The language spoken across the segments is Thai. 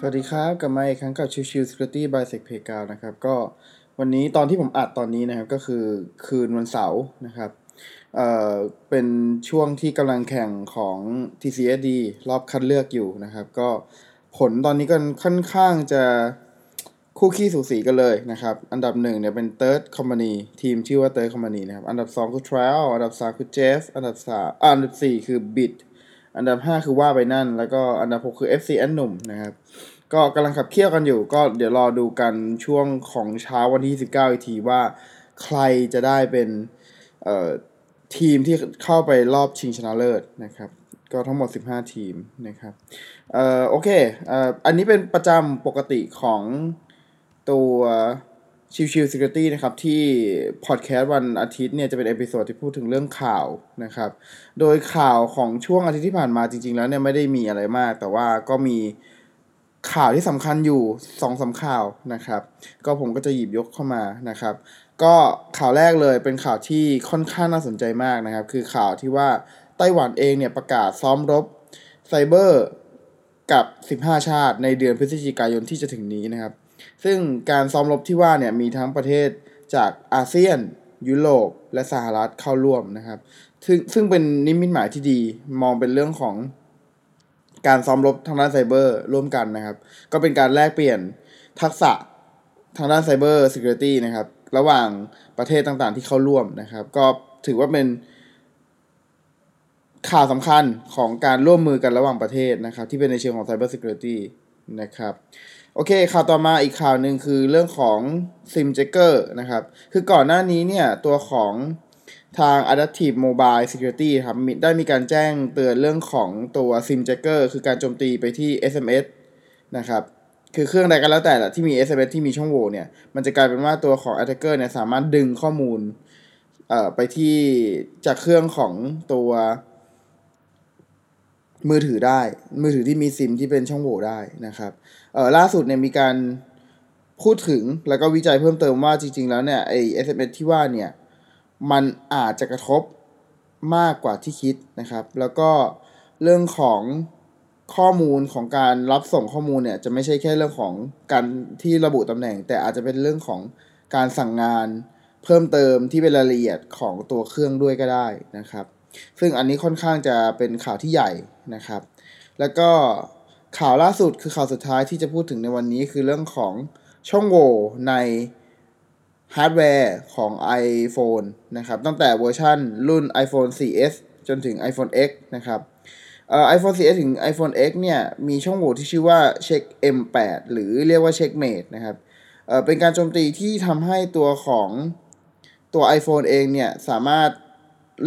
สวัสดีครับกลับมาอีกครั้งกับชิวชิว Security by Sec p a y g r o u n นะครับก็วันนี้ตอนที่ผมอัดตอนนี้นะครับก็คือคืนวันเสาร์นะครับเอ่อเป็นช่วงที่กำลังแข่งของ TCSD รอบคัดเลือกอยู่นะครับ ก็ผลตอนนี้ก็ค่อนข้างจะคู่ขี้สูสีกันเลยนะครับ อันดับหนึ่งเนี่ยเป็น Third Company ทีมชื่อว่า Third Company นะครับ อันดับสองคือ Trial อันดับสามคือ Jeff อันดับสามอันดับสี่คือ Bit อันดับ 5 คือว่าไปนั่น แล้วก็อันดับ 6 คือ FC แอนหนุ่มนะครับ ก็กำลังขับเคี่ยวกันอยู่ ก็เดี๋ยวรอดูกันช่วงของเช้าวันที่ 19 อีกทีว่าใครจะได้เป็นเอ่อทีมที่เข้าไปรอบชิงชนะเลิศนะครับก็ทั้งหมด 15 ทีมนะครับ เอ่อ โอเค เอ่อ อันนี้เป็นประจำปกติของตัว ชิวชิว Security นะครับที่พอดแคสต์วันอาทิตย์เนี่ยจะเป็น episode ที่พูดถึงเรื่องข่าวนะครับ โดยข่าวของช่วงอาทิตย์ที่ผ่านมาจริง ๆ แล้วเนี่ยไม่ได้มีอะไรมาก แต่ว่าก็มีข่าวที่สำคัญอยู่สองสาข่าวนะครับ ก็ผมก็จะหยิบยกเข้ามานะครับ ก็ข่าวแรกเลยเป็นข่าวที่ค่อนข้างน่าสนใจมากนะครับ คือข่าวที่ว่าไต้หวันเองเนี่ยประกาศซ้อมรบไซเบอร์กับ 15 ชาติในเดือนพฤศจิกายนที่จะถึงนี้นะครับ ซึ่งการซ้อมรบที่ว่าเนี่ยมีทั้งประเทศจากอาเซียน ยุโรปและสหรัฐเข้าร่วมนะครับ ซึ่งซึ่งเป็นนิมิตหมายที่ดีมองเป็นเรื่องของการซ้อมรบทางด้านไซเบอร์ร่วมกันนะครับ ก็เป็นการแลกเปลี่ยนทักษะทางด้านไซเบอร์ซิเคียวริตี้นะครับ ระหว่างประเทศต่างๆที่เข้าร่วมนะครับ ก็ถือว่าเป็นข่าวสำคัญของการร่วมมือกันระหว่างประเทศนะครับ ที่เป็นในเชิงของ Cyber Security นะครับ โอเคข่าวต่อมาอีกข่าวหนึ่งคือเรื่องของ SIM Checker นะครับ คือก่อนหน้านี้เนี่ย ตัวของทาง Adaptive Mobile Security ครับได้มีการแจ้งเตือนเรื่องของตัว SIM Checker คือการโจมตีไปที่ SMS นะครับ คือเครื่องใดก็แล้วแต่ละที่มี SMS ที่มีช่องโหว่เนี่ย มันจะกลายเป็นว่าตัวของ attacker เนี่ยสามารถดึงข้อมูลเอ่อไปที่จากเครื่องของตัว มือถือได้ มือถือที่มีซิมที่เป็นช่องโหว่ได้นะครับเอ่อล่าสุดเนี่ยมีการพูดถึงแล้วก็วิจัยเพิ่มเติมว่าจริง ๆ แล้วเนี่ยไอ SMS ที่ว่าเนี่ยมันอาจจะกระทบมากกว่าที่คิดนะครับ แล้วก็เรื่องของข้อมูลของการรับส่งข้อมูลเนี่ยจะไม่ใช่แค่เรื่องของการที่ระบุตำแหน่ง แต่อาจจะเป็นเรื่องของการสั่งงานเพิ่มเติมที่เป็นรายละเอียดของตัวเครื่องด้วยก็ได้นะครับ ซึ่งอันนี้ค่อนข้างจะเป็นข่าวที่ใหญ่นะครับ แล้วก็ข่าวล่าสุดคือข่าวสุดท้ายที่จะพูดถึงในวันนี้คือเรื่องของช่องโหว่ในฮาร์ดแวร์ของ iPhone นะครับ ตั้งแต่เวอร์ชันรุ่น iPhone 4S จนถึง iPhone X นะครับเอ่อ iPhone 4S ถึง iPhone X เนี่ยมีช่องโหว่ที่ชื่อว่า Check M8 หรือเรียกว่า Checkmate นะครับเอ่อเป็นการโจมตีที่ทำให้ตัวของตัว iPhone เองเนี่ยสามารถ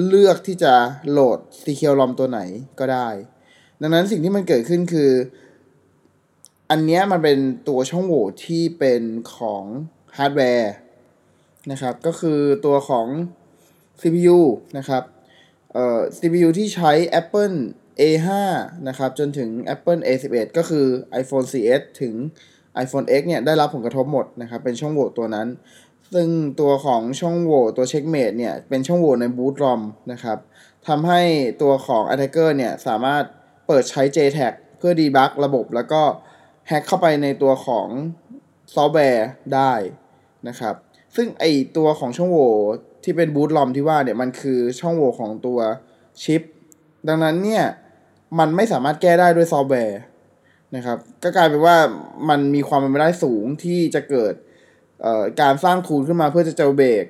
เลือกที่จะโหลด Secure ROM ตัวไหนก็ได้ ดังนั้นสิ่งที่มันเกิดขึ้นคือ อันนี้มันเป็นตัวช่องโหว่ที่เป็นของฮาร์ดแวร์นะครับ ก็คือตัวของ CPU นะครับเอ่อ CPU ที่ใช้ Apple A5 นะครับ จนถึง Apple A11 ก็คือ iPhone 4S ถึง iPhone X เนี่ย ได้รับผลกระทบหมดนะครับ เป็นช่องโหว่ตัวนั้น ซึ่งตัวของช่องโหว่ตัว Checkmate เนี่ยเป็นช่องโหว่ใน boot ROM นะครับทำให้ตัวของ attacker เนี่ยสามารถเปิดใช้ JTAG เพื่อดีบักระบบแล้วก็แฮ็กเข้าไปในตัวของซอฟต์แวร์ได้นะครับ ซึ่งไอตัวของช่องโหว่ที่เป็นบูตลอมที่ว่าเนี่ยมันคือช่องโหว่ของตัวชิป ดังนั้นเนี่ยมันไม่สามารถแก้ได้ด้วยซอฟต์แวร์นะครับ ก็กลายเป็นว่ามันมีความเป็นไปได้สูงที่จะเกิด การสร้าง tool ขึ้นมาเพื่อจะ jailbreak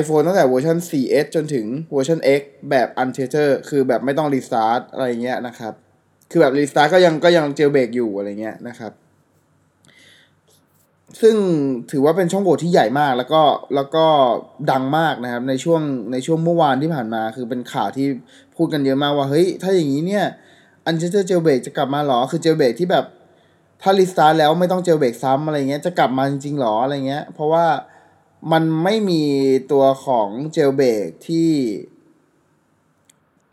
iPhone ตั้งแต่เวอร์ชัน 4S จนถึงเวอร์ชัน X แบบ u n t e t h e r คือแบบไม่ต้อง restart อะไรเงี้ยนะครับ คือแบบ restart ก็ยังก็ยัง jailbreak อยู่อะไรเงี้ยนะครับ ซึ่งถือว่าเป็นช่องโหว่ที่ใหญ่มากแล้วก็แล้วก็ดังมากนะครับ ในช่วงในช่วงเมื่อวานที่ผ่านมา คือเป็นข่าวที่พูดกันเยอะมากว่า เฮ้ย ถ้าอย่างนี้เนี่ย untethered jailbreak จะกลับมาหรอ คือ jailbreak ที่แบบ ถ้า restart แล้วไม่ต้อง jailbreak ซ้ำอะไรเงี้ยจะกลับมาจริงๆหรออะไรเงี้ย เพราะว่ามันไม่มีตัวของ jailbreak ที่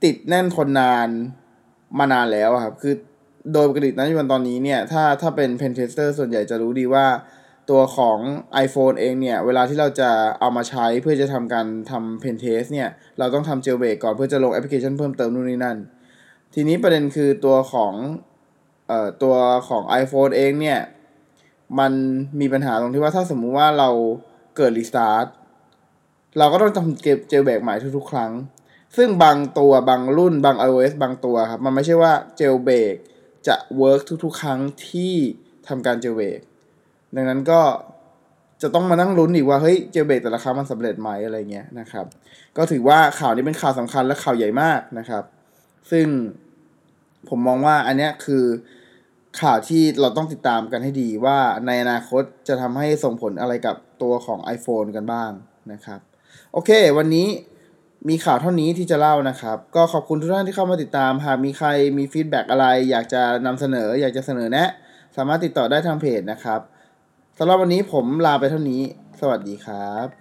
ติดแน่นทนนานมานานแล้วครับ คือโดยปกตินะวันตอนนี้เนี่ย ถ้าถ้าเป็น pentester ส่วนใหญ่จะรู้ดีว่าตัวของ iPhone เองเนี่ย เวลาที่เราจะเอามาใช้เพื่อจะทำการทำ pentest เนี่ย เราต้องทำ jailbreak ก่อนเพื่อจะลงแอปพลิเคชันเพิ่มเติมนู่นนี่นั่น ทีนี้ประเด็นคือตัวของ เอ่อตัวของ iPhone เองเนี่ย มันมีปัญหาตรงที่ว่าถ้าสมมุติว่าเราเกิด restart เราก็ต้องทำเก็บ jailbreak ใหม่ทุกๆ ครั้ง ซึ่งบางตัวบางรุ่นบาง iOS บางตัวครับ มันไม่ใช่ว่า jailbreakจะเวิร์กทุกๆ ครั้งที่ทำการเจลเบรกดังนั้นก็จะต้องมานั่งลุ้นอีกว่าเฮ้ยเจลเบรกแต่ละครั้งมันสำเร็จไหมอะไรเงี้ยนะครับ ก็ถือว่าข่าวนี้เป็นข่าวสำคัญและข่าวใหญ่มากนะครับ ซึ่งผมมองว่าอันเนี้ยคือ ข่าวที่เราต้องติดตามกันให้ดีว่าในอนาคตจะทำให้ส่งผลอะไรกับตัวของ iPhone กันบ้างนะครับ โอเค วันนี้มีข่าวเท่านี้ที่จะเล่านะครับ ก็ขอบคุณทุกท่านที่เข้ามาติดตาม หากมีใครมีฟีดแบ็กอะไร อยากจะนำเสนอ อยากจะเสนอแนะ สามารถติดต่อได้ทางเพจนะครับสำหรับวันนี้ผมลาไปเท่านี้ สวัสดีครับ